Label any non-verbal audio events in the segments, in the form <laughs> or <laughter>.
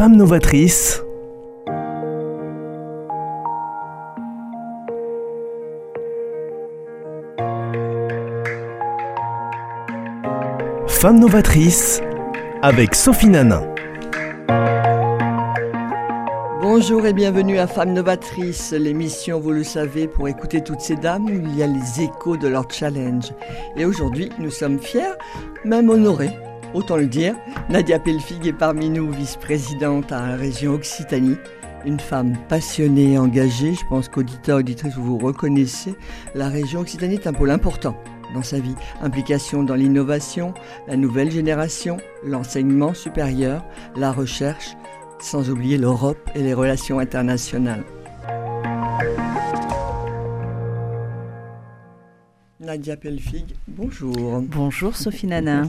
Femme novatrice. Femme novatrice avec Sophie Nanin. Bonjour et bienvenue à Femmes Novatrices, l'émission, vous le savez, pour écouter toutes ces dames où il y a les échos de leur challenge. Et aujourd'hui, nous sommes fiers, même honorés, autant le dire. Nadia Pelfig est parmi nous, vice-présidente à la région Occitanie. Une femme passionnée et engagée, je pense qu'auditeurs, auditrices, vous vous reconnaissez. La région Occitanie est un pôle important dans sa vie. Implication dans l'innovation, la nouvelle génération, l'enseignement supérieur, la recherche, sans oublier l'Europe et les relations internationales. Nadia Pelfig, bonjour. Bonjour Sophie Nana.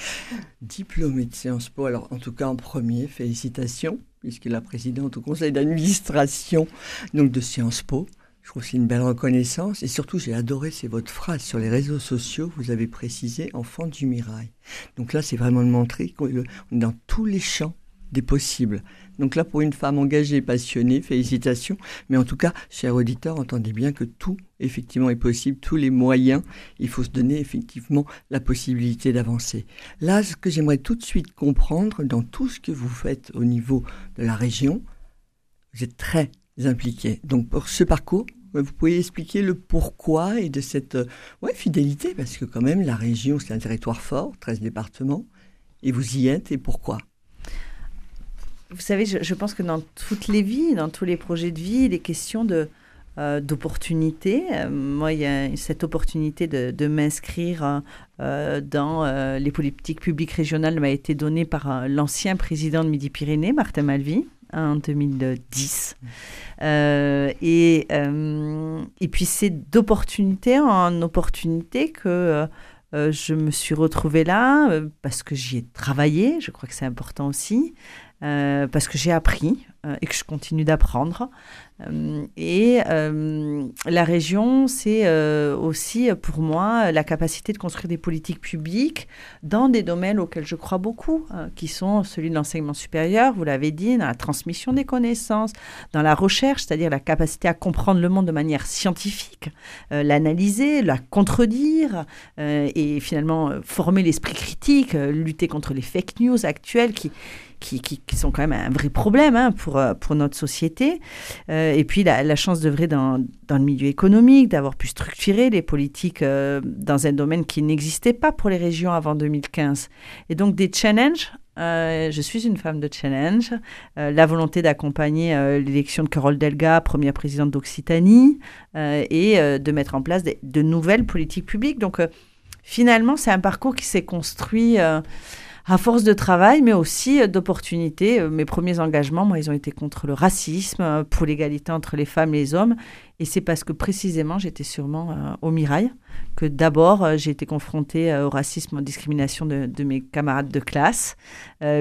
<laughs> Diplômée de Sciences Po, alors en tout cas en premier, félicitations, puisque la présidente au conseil d'administration donc de Sciences Po. Je trouve que c'est une belle reconnaissance et surtout j'ai adoré, c'est votre phrase sur les réseaux sociaux, vous avez précisé enfant du mirail. Donc là c'est vraiment de montrer qu'on est dans tous les champs des possibles. Donc là, pour une femme engagée, passionnée, félicitations. Mais en tout cas, chers auditeurs, entendez bien que tout, effectivement, est possible, tous les moyens, il faut se donner effectivement la possibilité d'avancer. Là, ce que j'aimerais tout de suite comprendre dans tout ce que vous faites au niveau de la région, vous êtes très impliqué. Donc pour ce parcours, vous pouvez expliquer le pourquoi et de cette ouais, fidélité, parce que quand même, la région, c'est un territoire fort, 13 départements, et vous y êtes, et pourquoi? Vous savez, je, pense que dans toutes les vies, dans tous les projets de vie, les questions de euh, d'opportunité. Euh, moi, il y a cette opportunité de, m'inscrire euh, dans les politiques publiques régionales m'a été donnée par l'ancien président de Midi-Pyrénées, Martin Malvy, en 2010. et, et puis c'est d'opportunité en opportunité que je me suis retrouvée là parce que j'y ai travaillé, je crois que c'est important aussi, euh, parce que j'ai appris euh, et que je continue d'apprendre. Euh, et la région, c'est aussi pour moi la capacité de construire des politiques publiques dans des domaines auxquels je crois beaucoup, qui sont celui de l'enseignement supérieur, vous l'avez dit, dans la transmission des connaissances, dans la recherche, c'est-à-dire la capacité à comprendre le monde de manière scientifique, l'analyser, la contredire et finalement former l'esprit critique, lutter contre les fake news actuelles qui qui, sont quand même un vrai problème hein, pour, euh, pour notre société. Euh, et puis la, chance d'œuvrer dans, dans, le milieu économique, d'avoir pu structurer les politiques euh, dans un domaine qui n'existait pas pour les régions avant 2015. Et donc des challenges. je suis une femme de challenge. la volonté d'accompagner l'élection de Carole Delga, première présidente d'Occitanie, et de mettre en place de nouvelles politiques publiques. Donc finalement, c'est un parcours qui s'est construit à force de travail, mais aussi euh, d'opportunités. Euh, mes premiers engagements, moi, ils ont été contre le racisme, euh, pour l'égalité entre les femmes et les hommes. Et c'est parce que précisément, j'étais sûrement au Mirail que d'abord, j'ai été confrontée au racisme, aux discriminations de, de mes camarades de classe.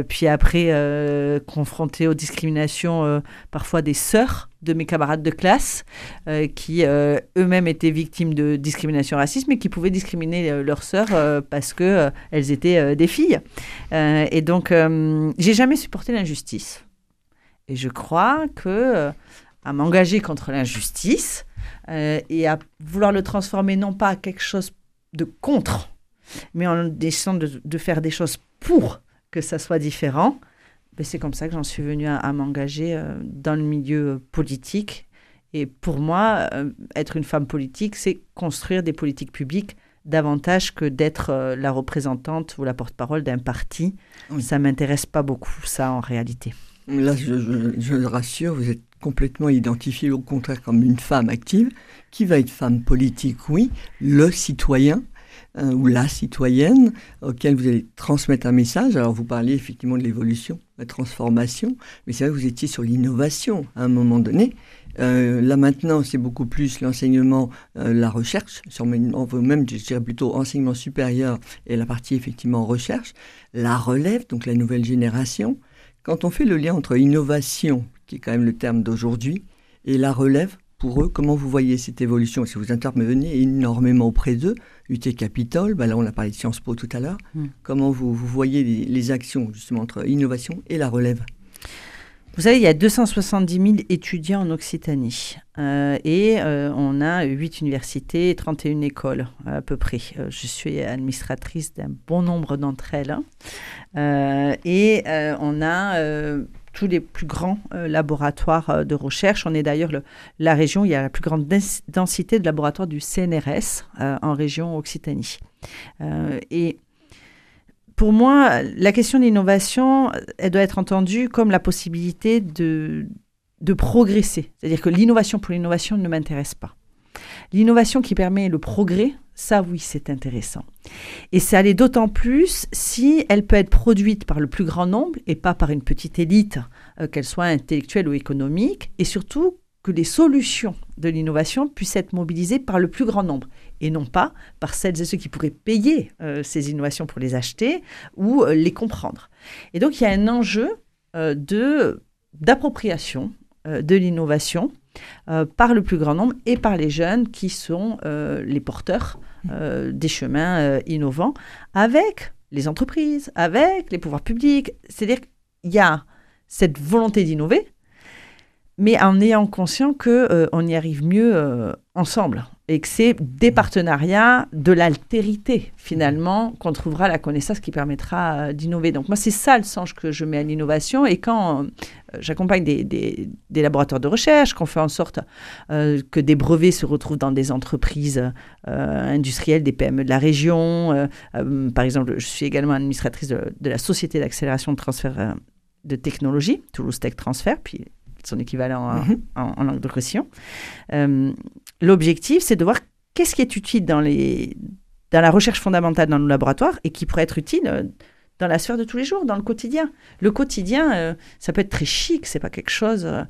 puis après, confrontée aux discriminations parfois des sœurs de mes camarades de classe euh, qui euh, eux-mêmes étaient victimes de discrimination raciste, mais qui pouvaient discriminer euh, leurs sœurs parce que elles étaient des filles. et donc, j'ai jamais supporté l'injustice. Et je crois que à m'engager contre l'injustice et à vouloir le transformer non pas à quelque chose de contre, mais en essayant de, de faire des choses pour que ça soit différent, ben, c'est comme ça que j'en suis venue à, m'engager euh, dans le milieu politique. Et pour moi, euh, être une femme politique, c'est construire des politiques publiques davantage que d'être euh, la représentante ou la porte-parole d'un parti. Ça m'intéresse pas beaucoup, ça, en réalité. Là, je, je, je, le rassure, vous êtes complètement identifiée au contraire comme une femme active, qui va être femme politique, oui, le citoyen, ou la citoyenne auquel vous allez transmettre un message. Alors vous parliez effectivement de l'évolution, la transformation, mais c'est vrai que vous étiez sur l'innovation à un moment donné. Euh, là maintenant, c'est beaucoup plus l'enseignement, euh, la recherche, sur même je dirais plutôt enseignement supérieur et la partie effectivement recherche, la relève, donc la nouvelle génération. Quand on fait le lien entre innovation, qui est quand même le terme d'aujourd'hui, et la relève, pour eux, comment vous voyez cette évolution? Si vous intervenez énormément auprès d'eux, UT Capitole, bah là on a parlé de Sciences Po tout à l'heure, hmm. comment vous, voyez les, actions justement entre innovation et la relève? Vous savez, il y a 270 000 étudiants en Occitanie euh, et euh, on a 8 universités et 31 écoles à peu près. Euh, je suis administratrice d'un bon nombre d'entre elles. Hein. et on a tous les plus grands laboratoires de recherche. On est d'ailleurs la région il y a la plus grande densité de laboratoires du CNRS en région Occitanie. et pour moi, la question de l'innovation, elle doit être entendue comme la possibilité de, de progresser. C'est-à-dire que l'innovation pour l'innovation ne m'intéresse pas. L'innovation qui permet le progrès, ça oui, c'est intéressant. Et ça l'est d'autant plus si elle peut être produite par le plus grand nombre et pas par une petite élite, euh, qu'elle soit intellectuelle ou économique, et surtout que les solutions de l'innovation puissent être mobilisées par le plus grand nombre et non pas par celles et ceux qui pourraient payer euh, ces innovations pour les acheter ou euh, les comprendre. Et donc il y a un enjeu d'appropriation de l'innovation par le plus grand nombre et par les jeunes qui sont les porteurs des chemins innovants avec les entreprises, avec les pouvoirs publics. C'est-à-dire qu'il y a cette volonté d'innover, mais en ayant conscience qu'on on y arrive mieux ensemble et que c'est des partenariats, de l'altérité finalement, qu'on trouvera la connaissance qui permettra euh, d'innover. Donc moi, c'est ça le sens que je mets à l'innovation. Et quand euh, j'accompagne des, des, laboratoires de recherche, qu'on fait en sorte euh, que des brevets se retrouvent dans des entreprises industrielles, des PME de la région. par exemple, je suis également administratrice de, la Société d'accélération de transfert de technologie, Toulouse Tech Transfer, puis son équivalent mm-hmm. en, en, langue de question. L'objectif, c'est de voir qu'est-ce qui est utile dans, les, dans la recherche fondamentale dans nos laboratoires et qui pourrait être utile euh, dans la sphère de tous les jours, dans le quotidien. Le quotidien, euh, ça peut être très chic, c'est pas quelque chose. Euh,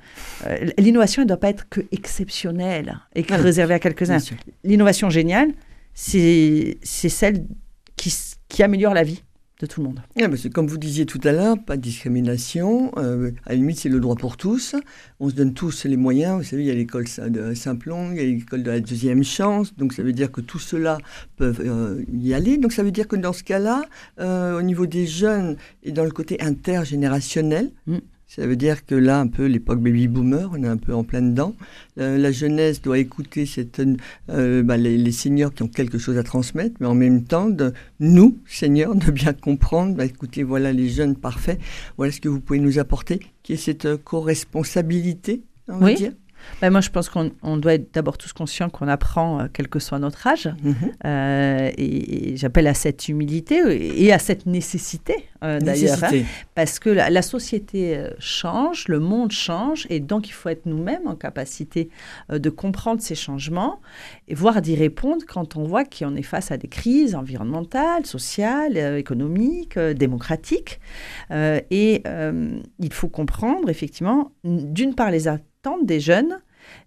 l'innovation, elle ne doit pas être que exceptionnelle et que réservée à quelques-uns. L'innovation géniale, c'est celle qui, qui améliore la vie de tout le monde. Ah, comme vous disiez tout à l'heure, pas de discrimination. Euh, à la limite, c'est le droit pour tous. On se donne tous les moyens. Vous savez, il y a l'école de Saint-Plon, il y a l'école de la deuxième chance. Donc, ça veut dire que tout cela peuvent euh, y aller. Donc, ça veut dire que dans ce cas-là, euh, au niveau des jeunes et dans le côté intergénérationnel, mm. Ça veut dire que là, un peu l'époque baby boomer, on est un peu en plein dedans. La, jeunesse doit écouter cette, euh, bah, les, seniors qui ont quelque chose à transmettre, mais en même temps, de, nous, seniors, de bien comprendre, bah, écoutez, voilà les jeunes parfaits, voilà ce que vous pouvez nous apporter, qui est cette euh, co-responsabilité, on va dire. Ben, moi, je pense qu'on doit être d'abord tous conscients qu'on apprend, euh, quel que soit notre âge. Mhm. Euh, et, j'appelle à cette humilité et à cette nécessité, euh, d'ailleurs. Hein, parce que la, société change, le monde change, et donc il faut être nous-mêmes en capacité de comprendre ces changements, et voire d'y répondre quand on voit qu'on est face à des crises environnementales, sociales, économiques, démocratiques. et il faut comprendre, effectivement, d'une part les des jeunes,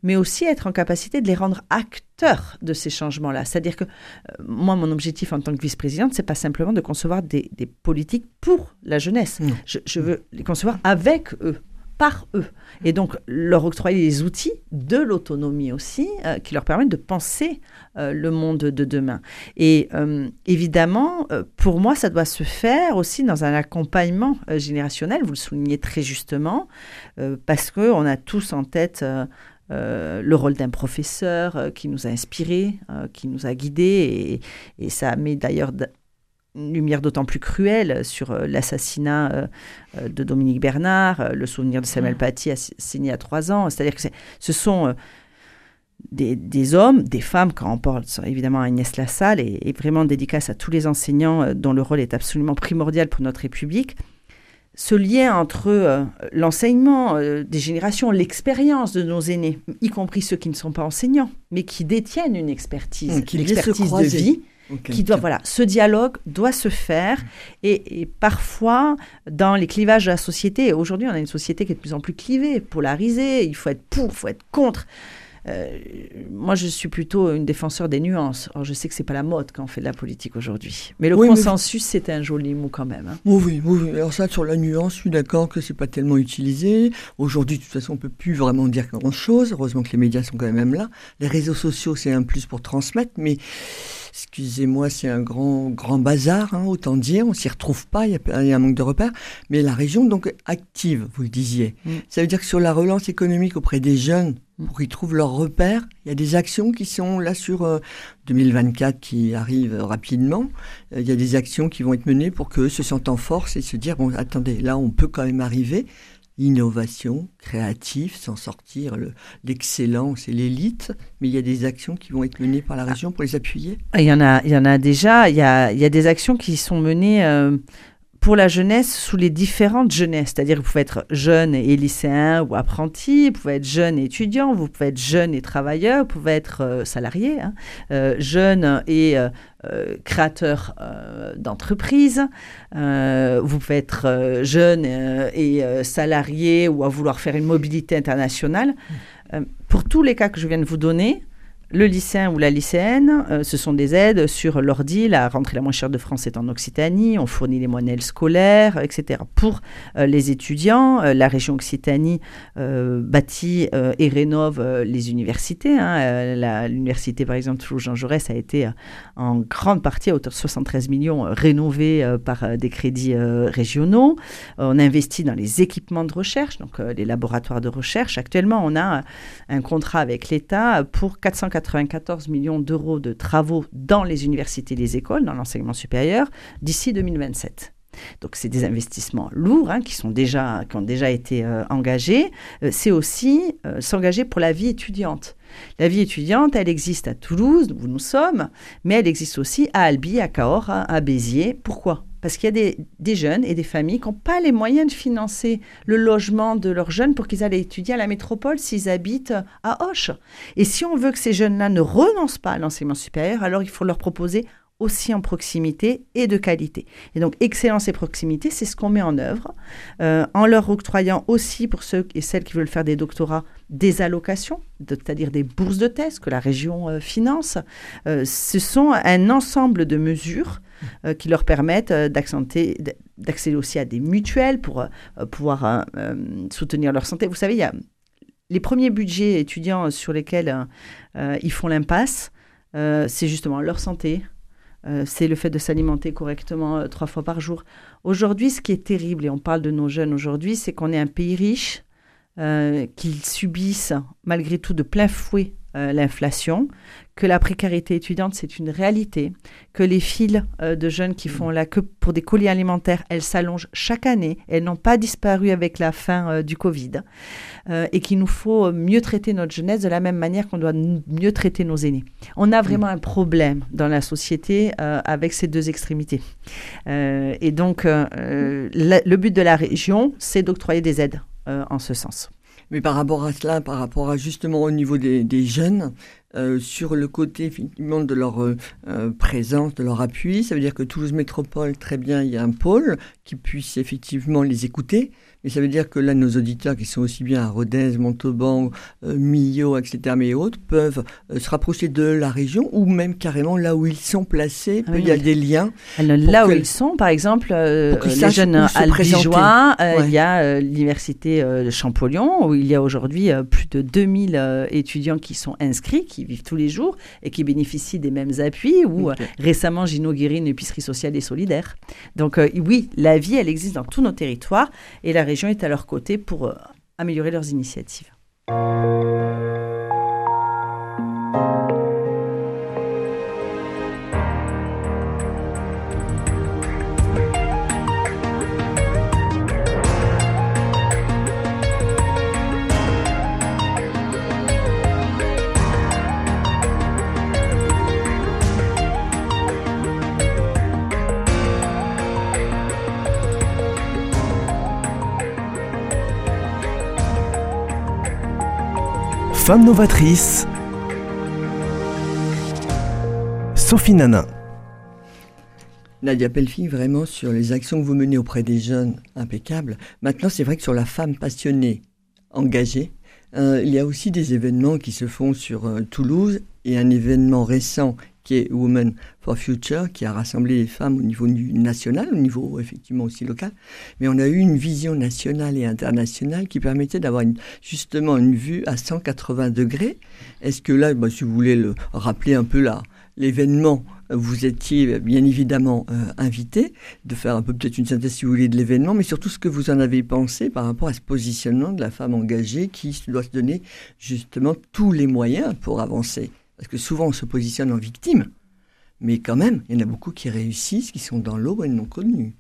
mais aussi être en capacité de les rendre acteurs de ces changements-là. C'est-à-dire que euh, moi, mon objectif en tant que vice-présidente, c'est pas simplement de concevoir des, politiques pour la jeunesse. Je, veux les concevoir avec eux par eux. Et donc leur octroyer les outils de l'autonomie aussi, euh, qui leur permettent de penser euh, le monde de demain. Et évidemment, pour moi, ça doit se faire aussi dans un accompagnement générationnel, vous le soulignez très justement, parce qu'on a tous en tête euh, le rôle d'un professeur euh, qui nous a inspirés, euh, qui nous a guidés, et, ça met d'ailleurs une lumière d'autant plus cruelle sur l'assassinat de Dominique Bernard, le souvenir de Samuel Paty assassiné à trois ans. C'est-à-dire que ce sont des, hommes, des femmes, quand on parle évidemment à Agnès Lassalle, et, et vraiment dédicace à tous les enseignants dont le rôle est absolument primordial pour notre République ce lien entre euh, l'enseignement euh, des générations, l'expérience de nos aînés, y compris ceux qui ne sont pas enseignants, mais qui détiennent une expertise, une expertise de vie. Qui doit, voilà, ce dialogue doit se faire et, parfois dans les clivages de la société. Aujourd'hui, on a une société qui est de plus en plus clivée, polarisée. Il faut être pour, il faut être contre. euh, moi, je suis plutôt une défenseur des nuances. Alors, je sais que c'est pas la mode quand on fait de la politique aujourd'hui. Mais le consensus, c'est un joli mot quand même. Hein. Oui, oui, Alors ça, sur la nuance, je suis d'accord que c'est pas tellement utilisé. Aujourd'hui, de toute façon, on peut plus vraiment dire grand-chose. Heureusement que les médias sont quand même là. Les réseaux sociaux, c'est un plus pour transmettre, mais excusez-moi, c'est un grand, grand bazar, hein, autant dire. On s'y retrouve pas, il y, a un manque de repères. Mais la région, donc, active, vous le disiez. Mm. Ça veut dire que sur la relance économique auprès des jeunes, mm. pour qu'ils trouvent leurs repères, il y a des actions qui sont là sur 2024 euh, qui arrivent rapidement. Euh, il y a des actions qui vont être menées pour qu'eux se sentent en force et se dire, bon, attendez, là, on peut quand même arriver innovation, créatif, s'en sortir, l'excellence et l'élite, mais il y a des actions qui vont être menées par la ah. région pour les appuyer? Il y en a, il y en a déjà, il y a, il y a des actions qui sont menées euh, pour la jeunesse sous les différentes jeunesses. C'est-à-dire vous pouvez être jeune et lycéen ou apprenti, vous pouvez être jeune et étudiant, vous pouvez être jeune et travailleur, vous pouvez être euh, salarié, hein, euh, jeune et euh, créateur d'entreprise, vous pouvez être jeune et salarié ou à vouloir faire une mobilité internationale. pour tous les cas que je viens de vous donner, le lycéen ou la lycéenne, euh, ce sont des aides sur l'ordi. La rentrée la moins chère de France est en Occitanie. On fournit les moyens scolaires, etc. Pour euh, les étudiants, euh, la région Occitanie bâtit et rénove les universités. Hein. L'université, par exemple, Toulouse-Jean Jaurès a été en grande partie à hauteur de 73 millions rénovée par des crédits régionaux. on investit dans les équipements de recherche, donc les laboratoires de recherche. Actuellement, on a un contrat avec l'État pour 440 94 millions d'euros de travaux dans les universités les écoles, dans l'enseignement supérieur, d'ici 2027. Donc c'est des investissements lourds hein, qui ont déjà été euh, engagés. Euh, c'est aussi euh, s'engager pour la vie étudiante. La vie étudiante, elle existe à Toulouse, où nous sommes, mais elle existe aussi à Albi, à Cahors, à Béziers. Pourquoi? Parce qu'il y a des, jeunes et des familles qui n'ont pas les moyens de financer le logement de leurs jeunes pour qu'ils aillent étudier à la métropole s'ils habitent à Hoche. Et si on veut que ces jeunes-là ne renoncent pas à l'enseignement supérieur, alors il faut leur proposer aussi en proximité et de qualité. Et donc, excellence et proximité, c'est ce qu'on met en œuvre, euh, en leur octroyant aussi, pour ceux et celles qui veulent faire des doctorats, des allocations, c'est-à-dire des bourses de thèse que la région euh, finance. Euh, ce sont un ensemble de mesures qui leur permettent d'accéder aussi à des mutuelles pour pouvoir soutenir leur santé. Vous savez, il y a les premiers budgets étudiants sur lesquels ils font l'impasse, c'est justement leur santé, c'est le fait de s'alimenter correctement trois fois par jour. Aujourd'hui, ce qui est terrible, et on parle de nos jeunes aujourd'hui, c'est qu'on est un pays riche, qu'ils subissent malgré tout de plein fouet l'inflation, que la précarité étudiante, c'est une réalité, que les files euh, de jeunes qui font la queue pour des colis alimentaires, elles s'allongent chaque année, elles n'ont pas disparu avec la fin euh, du Covid, euh, et qu'il nous faut mieux traiter notre jeunesse de la même manière qu'on doit mieux traiter nos aînés. On a vraiment un problème dans la société avec ces deux extrémités. et donc, le but de la région, c'est d'octroyer des aides en ce sens. Mais par rapport à cela, par rapport à justement au niveau des jeunes, euh, sur le côté effectivement de leur euh, euh, présence, de leur appui. Ça veut dire que Toulouse Métropole, très bien, il y a un pôle qui puisse effectivement les écouter. Mais ça veut dire que là, nos auditeurs qui sont aussi bien à Rodez, Montauban, Millau, etc., mais autres, peuvent se rapprocher de la région ou même carrément là où ils sont placés. Ah il y a des liens. Là où ils sont, par exemple, les jeunes albigeois, il y a l'université de Champollion où il y a aujourd'hui plus de 2000 étudiants qui sont inscrits, qui vivent tous les jours et qui bénéficient des mêmes appuis. Ou euh, récemment, j'ai inauguré une épicerie sociale et solidaire. Donc euh, oui, la vie, elle existe dans tous nos territoires et la région est à leur côté pour euh, améliorer leurs initiatives. Femme novatrice, Sophie Nanin. Nadia Pelfi, vraiment sur les actions que vous menez auprès des jeunes, impeccable. Maintenant, c'est vrai que sur la femme passionnée, engagée, Euh, il y a aussi des événements qui se font sur euh, Toulouse et un événement récent qui est Women for Future, qui a rassemblé les femmes au niveau national, au niveau effectivement aussi local. Mais on a eu une vision nationale et internationale qui permettait d'avoir justement une vue à 180 degrés. Est-ce que là, bah, si vous voulez le rappeler un peu là, l'événement vous étiez bien évidemment euh, invité de faire un peu peut-être une synthèse si vous voulez de l'événement, mais surtout ce que vous en avez pensé par rapport à ce positionnement de la femme engagée qui doit se donner justement tous les moyens pour avancer. Parce que souvent on se positionne en victime, mais quand même, il y en a beaucoup qui réussissent, qui sont dans l'eau et non connus.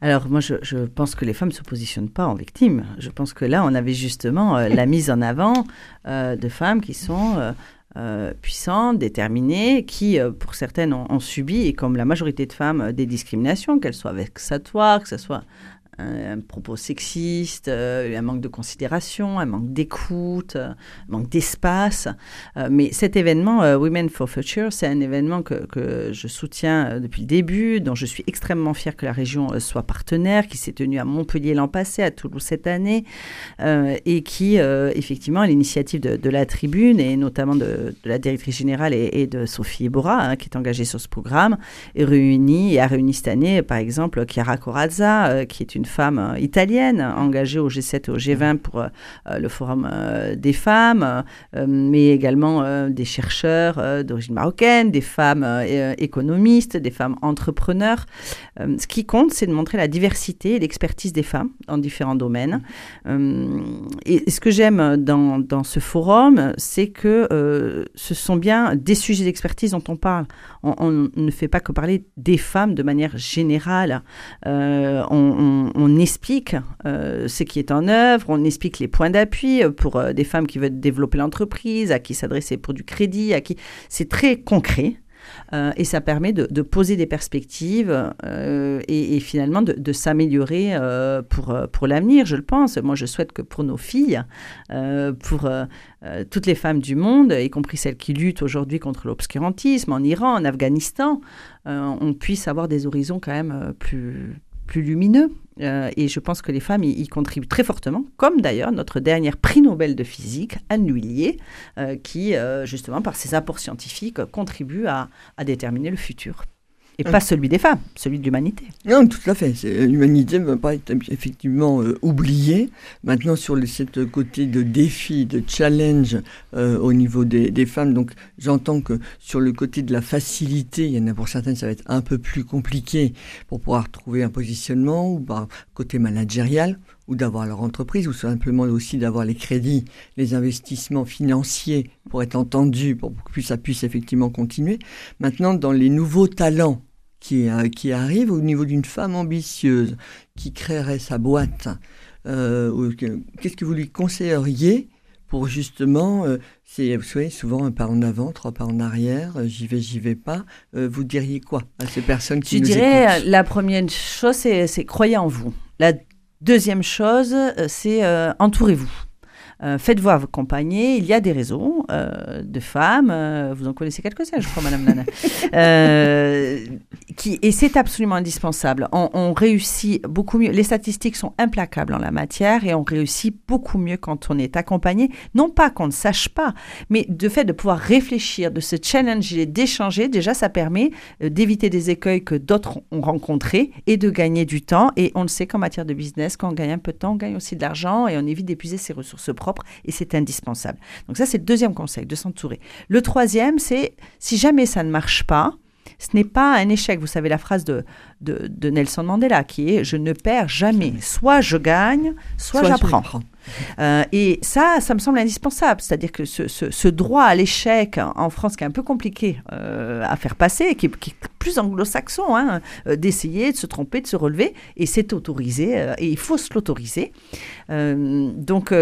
Alors moi, je, pense que les femmes ne se positionnent pas en victime. Je pense que là, on avait justement euh, la mise en avant euh, de femmes qui sont euh, puissantes, déterminées, qui, pour certaines, ont, subi, et comme la majorité de femmes, des discriminations, qu'elles soient vexatoires, que ce soit un, propos sexiste, euh, un manque de considération, un manque d'écoute, euh, un manque d'espace. Euh, mais cet événement, Women for Future, c'est un événement que, que je soutiens depuis le début, dont je suis extrêmement fière que la région soit partenaire, qui s'est tenu à Montpellier l'an passé, à Toulouse cette année, et qui, effectivement, à l'initiative de, la tribune, et notamment de, la directrice générale et, de Sophie Ebora, hein, qui est engagée sur ce programme, est réunie et a réuni cette année, par exemple, Chiara Corazza, qui est une femme euh, italienne engagée au G7 et au G20 pour euh, euh, le Forum des femmes, mais également des chercheurs d'origine marocaine, des femmes économistes, des femmes entrepreneurs. ce qui compte, c'est de montrer la diversité et l'expertise des femmes dans différents domaines. et ce que j'aime dans, dans, ce forum, c'est que ce sont bien des sujets d'expertise dont on parle. On, ne fait pas que parler des femmes de manière générale. on, on explique euh, ce qui est en œuvre, on explique les points d'appui euh, pour euh, des femmes qui veulent développer l'entreprise, à qui s'adresser pour du crédit, à qui c'est très concret. et ça permet de, poser des perspectives et, finalement de, s'améliorer pour, pour l'avenir, je le pense. Moi, je souhaite que pour nos filles, pour toutes les femmes du monde, y compris celles qui luttent aujourd'hui contre l'obscurantisme en Iran, en Afghanistan, on puisse avoir des horizons quand même plus, plus lumineux. Euh, et je pense que les femmes y, contribuent très fortement, comme d'ailleurs notre dernière prix Nobel de physique, Anne Lhuillier, euh, qui, euh, justement, par ses apports scientifiques, contribue à déterminer le futur. Et pas celui des femmes, celui de l'humanité. Non, tout à fait. L'humanité ne va pas être effectivement euh, oubliée. Maintenant, sur le, cette côté de défi, de challenge euh, au niveau des, des femmes, donc j'entends que sur le côté de la facilité, il y en a pour certaines, ça va être un peu plus compliqué pour pouvoir trouver un positionnement, ou par côté managérial, ou d'avoir leur entreprise, ou simplement aussi d'avoir les crédits, les investissements financiers pour être entendus, pour que ça puisse effectivement continuer. Maintenant, dans les nouveaux talents qui, euh, qui arrivent au niveau d'une femme ambitieuse qui créerait sa boîte, euh, qu'est-ce que vous lui conseilleriez pour justement, euh, c'est, vous savez, souvent un pas en avant, trois pas en arrière, j'y vais, j'y vais pas. vous diriez quoi à ces personnes qui Je nous dirais, la première chose, c'est, c'est croyez en vous. La Deuxième chose, euh, c'est euh, entourez-vous. Euh, faites-vous accompagner. Il y a des réseaux euh, de femmes, euh, vous en connaissez quelques-uns, je crois, Madame Nana, <laughs> qui, et c'est absolument indispensable. On, réussit beaucoup mieux. Les statistiques sont implacables en la matière et on réussit beaucoup mieux quand on est accompagné. Non pas qu'on ne sache pas, mais de fait de pouvoir réfléchir, de se challenger, d'échanger, déjà, ça permet d'éviter des écueils que d'autres ont rencontrés et de gagner du temps. Et on le sait qu'en matière de business, quand on gagne un peu de temps, on gagne aussi de l'argent et on évite d'épuiser ses ressources propres et c'est indispensable. Donc ça, c'est le deuxième conseil, de s'entourer. Le troisième, c'est si jamais ça ne marche pas, ce n'est pas un échec. Vous savez la phrase de, de, Nelson Mandela qui est Je ne perds jamais. Soit je gagne, soit, j'apprends. Euh, et ça, ça me semble indispensable. C'est-à-dire que ce, droit à l'échec en France, qui est un peu compliqué euh, à faire passer, qui, est plus anglo-saxon, hein, euh, d'essayer de se tromper, de se relever, et c'est autorisé, et il faut se l'autoriser. donc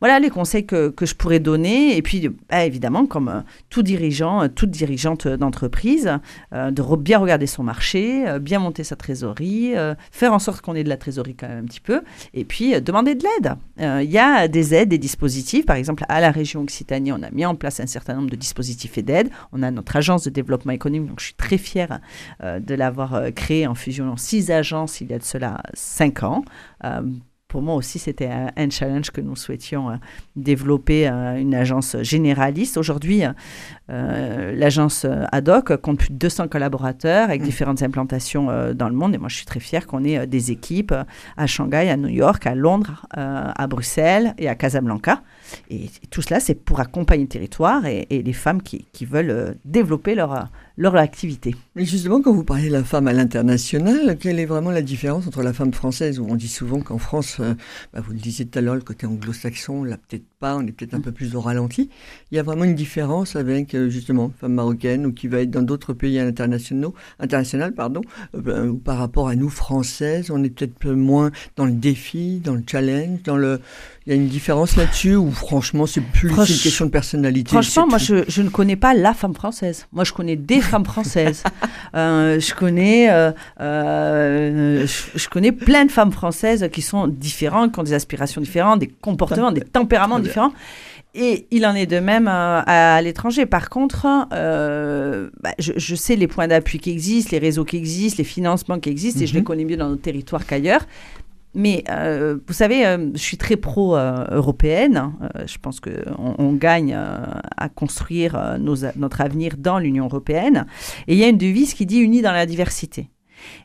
voilà les conseils que, que, je pourrais donner. Et puis, évidemment, comme tout dirigeant, toute dirigeante d'entreprise, de bien regarder son marché, bien monter sa trésorerie, faire en sorte qu'on ait de la trésorerie quand même un petit peu, et puis demander de l'aide y a des aides, des dispositifs. Par exemple, à la région Occitanie, on a mis en place un certain nombre de dispositifs et d'aides. On a notre agence de développement économique, donc je suis très fière euh, de l'avoir euh, créée en fusionnant six agences il y a de cela cinq ans. Euh, pour moi aussi, c'était un, challenge que nous souhaitions développer une agence généraliste. Aujourd'hui, l'agence Adoc compte plus de 200 collaborateurs avec mmh. différentes implantations dans le monde. Et moi, je suis très fière qu'on ait des équipes à Shanghai, à New York, à Londres, à Bruxelles et à Casablanca. Et, tout cela, c'est pour accompagner le territoire et, les femmes qui, veulent développer leur, leur activité. Mais justement, quand vous parlez de la femme à l'international, quelle est vraiment la différence entre la femme française, où on dit souvent qu'en France, euh, bah, vous le disiez tout à l'heure, le côté anglo-saxon, là peut-être pas, on est peut-être un peu plus au ralenti. Il y a vraiment une différence avec euh, justement femme marocaine ou qui va être dans d'autres pays à l'international, international, pardon, euh, bah, par rapport à nous françaises, on est peut-être moins dans le défi, dans le challenge, dans le. Il y a une différence là-dessus ou franchement c'est plus une question de personnalité. Franchement, moi je, je, ne connais pas la femme française. Moi je connais des femmes françaises. <laughs> Euh, je connais, euh, euh, je, connais plein de femmes françaises qui sont différentes, qui ont des aspirations différentes, des comportements, des tempéraments différents. Et il en est de même à, l'étranger. Par contre, bah, je, sais les points d'appui qui existent, les réseaux qui existent, les financements qui existent, et je les mhm. connais mieux dans nos territoires qu'ailleurs. Mais euh, vous savez, euh, je suis très pro-européenne. Euh, je pense qu'on on gagne à construire notre avenir dans l'Union européenne. Et il y a une devise qui dit unis dans la diversité.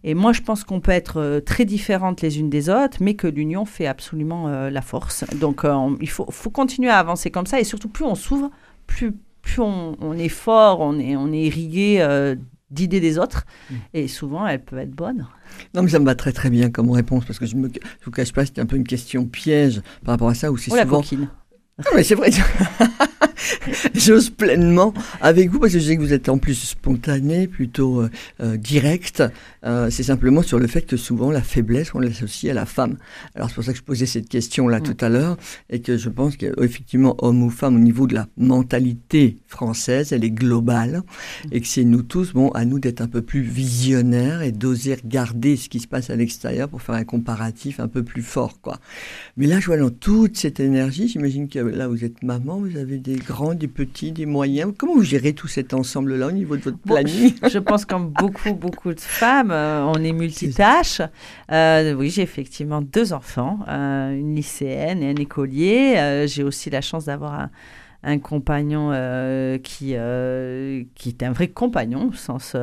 Et moi, je pense qu'on peut être très différentes les unes des autres, mais que l'union fait absolument la force. Donc, il faut, faut, continuer à avancer comme ça. Et surtout, plus on s'ouvre, plus, plus on, on, est fort, on est, on est irrigué d'idées des autres. Mm. Et souvent, elles peuvent être bonnes. Non, mais ça me va très très bien comme réponse parce que je ne vous cache pas, c'était un peu une question piège par rapport à ça où c'est souvent. La coquine. Ah, mais c'est vrai. <laughs> J'ose pleinement avec vous parce que je sais que vous êtes en plus spontané, plutôt euh, euh, direct. Euh, c'est simplement sur le fait que souvent la faiblesse, on l'associe à la femme. Alors c'est pour ça que je posais cette question-là mm. tout à l'heure et que je pense qu'effectivement, homme ou femme, au niveau de la mentalité française, elle est globale mm. et que c'est nous tous, bon, à nous d'être un peu plus visionnaires et d'oser regarder ce qui se passe à l'extérieur pour faire un comparatif un peu plus fort, quoi. Mais là, je vois dans toute cette énergie, j'imagine que là, vous êtes maman, vous avez des grands, des petits, des moyens. Comment vous gérez tout cet ensemble-là au niveau de votre planning <laughs> Je pense comme beaucoup, beaucoup de femmes, euh, on est multitâches. Euh, oui, j'ai effectivement deux enfants, euh, une lycéenne et un écolier. j'ai aussi la chance d'avoir un un compagnon qui, qui est un vrai compagnon au sens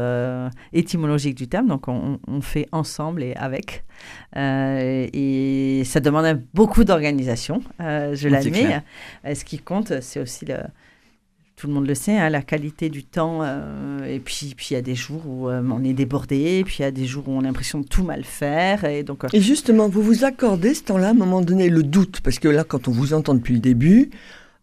étymologique du terme. Donc, on, on fait ensemble et avec. et ça demande beaucoup d'organisation, je l'admets. ce qui compte, c'est aussi le, tout le monde le sait, hein, la qualité du temps. Euh, et puis, puis il y a des jours où euh, on est débordé, puis il y a des jours où on a l'impression de tout mal faire. Et, donc, euh, et justement, vous vous accordez ce temps-là, à un moment donné, le doute, parce que là, quand on vous entend depuis le début,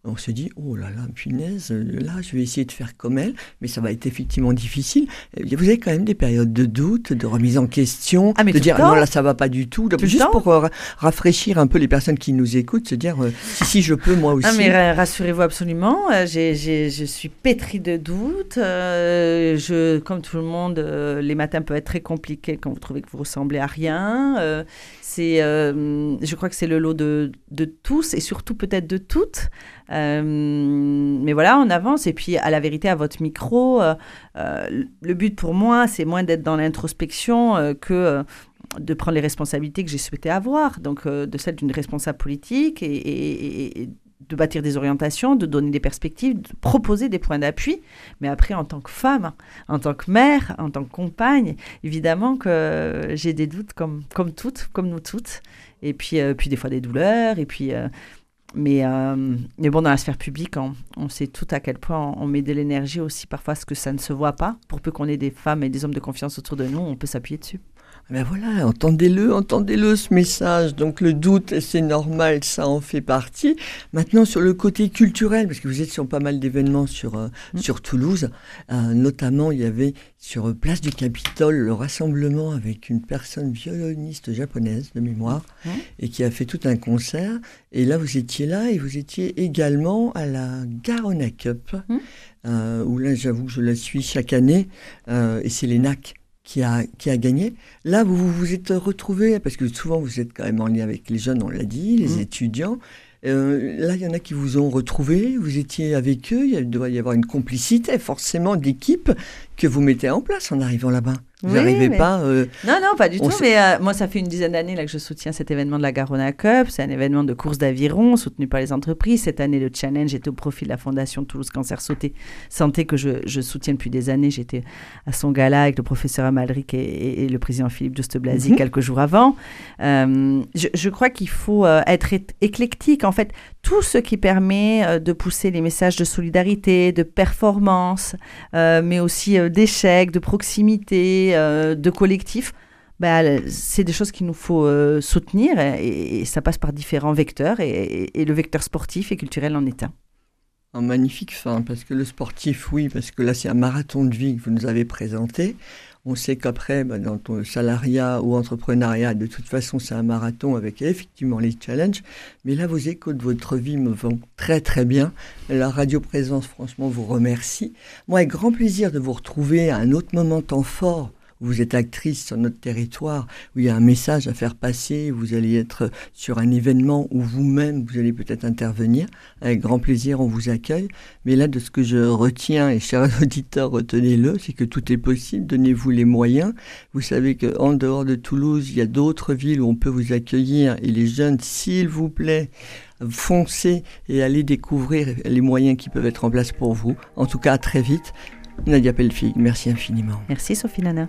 on se dit, oh là là, punaise, là, je vais essayer de faire comme elle, mais ça va être effectivement difficile. Vous avez quand même des périodes de doute, de remise en question, ah, de dire, non, là, ça va pas du tout. juste pour euh, rafraîchir un peu les personnes qui nous écoutent, se dire, euh, si, je peux, moi aussi. Ah, mais rassurez-vous absolument, euh, je suis pétrie de doutes. je, comme tout le monde, les matins peuvent être très compliqués quand vous trouvez que vous ressemblez à rien. C'est, je crois que c'est le lot de, de tous et surtout peut-être de toutes. Euh, mais voilà, on avance. Et puis, à la vérité, à votre micro, euh, euh, le but pour moi, c'est moins d'être dans l'introspection que de prendre les responsabilités que j'ai souhaité avoir. Donc, de celle d'une responsable politique et, de bâtir des orientations, de donner des perspectives, de proposer des points d'appui. Mais après, en tant que femme, en tant que mère, en tant que compagne, évidemment que j'ai des doutes comme, comme toutes, comme nous toutes. Et puis, puis des fois des douleurs. Et puis, mais, euh, mais bon, dans la sphère publique, on, sait tout à quel point on, met de l'énergie aussi parfois ce que ça ne se voit pas. Pour peu qu'on ait des femmes et des hommes de confiance autour de nous, on peut s'appuyer dessus. Ben voilà, entendez-le, entendez-le ce message. Donc le doute, c'est normal, ça en fait partie. Maintenant sur le côté culturel, parce que vous êtes sur pas mal d'événements sur euh, mm. sur Toulouse, euh, notamment il y avait sur Place du Capitole le rassemblement avec une personne violoniste japonaise de mémoire mm. et qui a fait tout un concert. Et là vous étiez là et vous étiez également à la Garona Cup. Mm. Euh, où là j'avoue que je la suis chaque année, et c'est les NAC qui a, qui a gagné. Là, vous vous êtes retrouvé, parce que souvent vous êtes quand même en lien avec les jeunes, on l'a dit, les mmh. étudiants. Euh, là, il y en a qui vous ont retrouvé, vous étiez avec eux, il doit y avoir une complicité forcément d'équipe que vous mettez en place en arrivant là-bas. Vous n'arrivez pas. Euh, non, non, pas du tout. Mais euh, moi, ça fait une dizaine d'années là que je soutiens cet événement de la Garona Cup. C'est un événement de course d'aviron soutenu par les entreprises. Cette année, le challenge était au profit de la Fondation Toulouse Cancer Sauté Santé que je, je soutiens depuis des années. J'étais à son gala avec le professeur Amalric et, et, le président Philippe Juste Blasi mhm. quelques jours avant. Euh, je, je, crois qu'il faut être éclectique. En fait, tout ce qui permet de pousser les messages de solidarité, de performance, mais aussi d'échec, de proximité euh, de collectif, bah, c'est des choses qu'il nous faut euh, soutenir et, ça passe par différents vecteurs et, le vecteur sportif et culturel en est un. Un magnifique fin, parce que le sportif, oui, parce que là c'est un marathon de vie que vous nous avez présenté. On sait qu'après, bah, dans ton salariat ou entrepreneuriat, de toute façon, c'est un marathon avec effectivement les challenges. Mais là, vos échos de votre vie me vont très très bien. La radio présence, franchement, vous remercie. Moi, avec grand plaisir de vous retrouver à un autre moment temps fort vous êtes actrice sur notre territoire, où il y a un message à faire passer, vous allez être sur un événement où vous-même, vous allez peut-être intervenir. Avec grand plaisir, on vous accueille. Mais là, de ce que je retiens, et chers <laughs> auditeurs, retenez-le, c'est que tout est possible. Donnez-vous les moyens. Vous savez qu'en dehors de Toulouse, il y a d'autres villes où on peut vous accueillir. Et les jeunes, s'il vous plaît, foncez et allez découvrir les moyens qui peuvent être en place pour vous. En tout cas, très vite. Nadia Pelfi, merci infiniment. Merci Sophie Nana.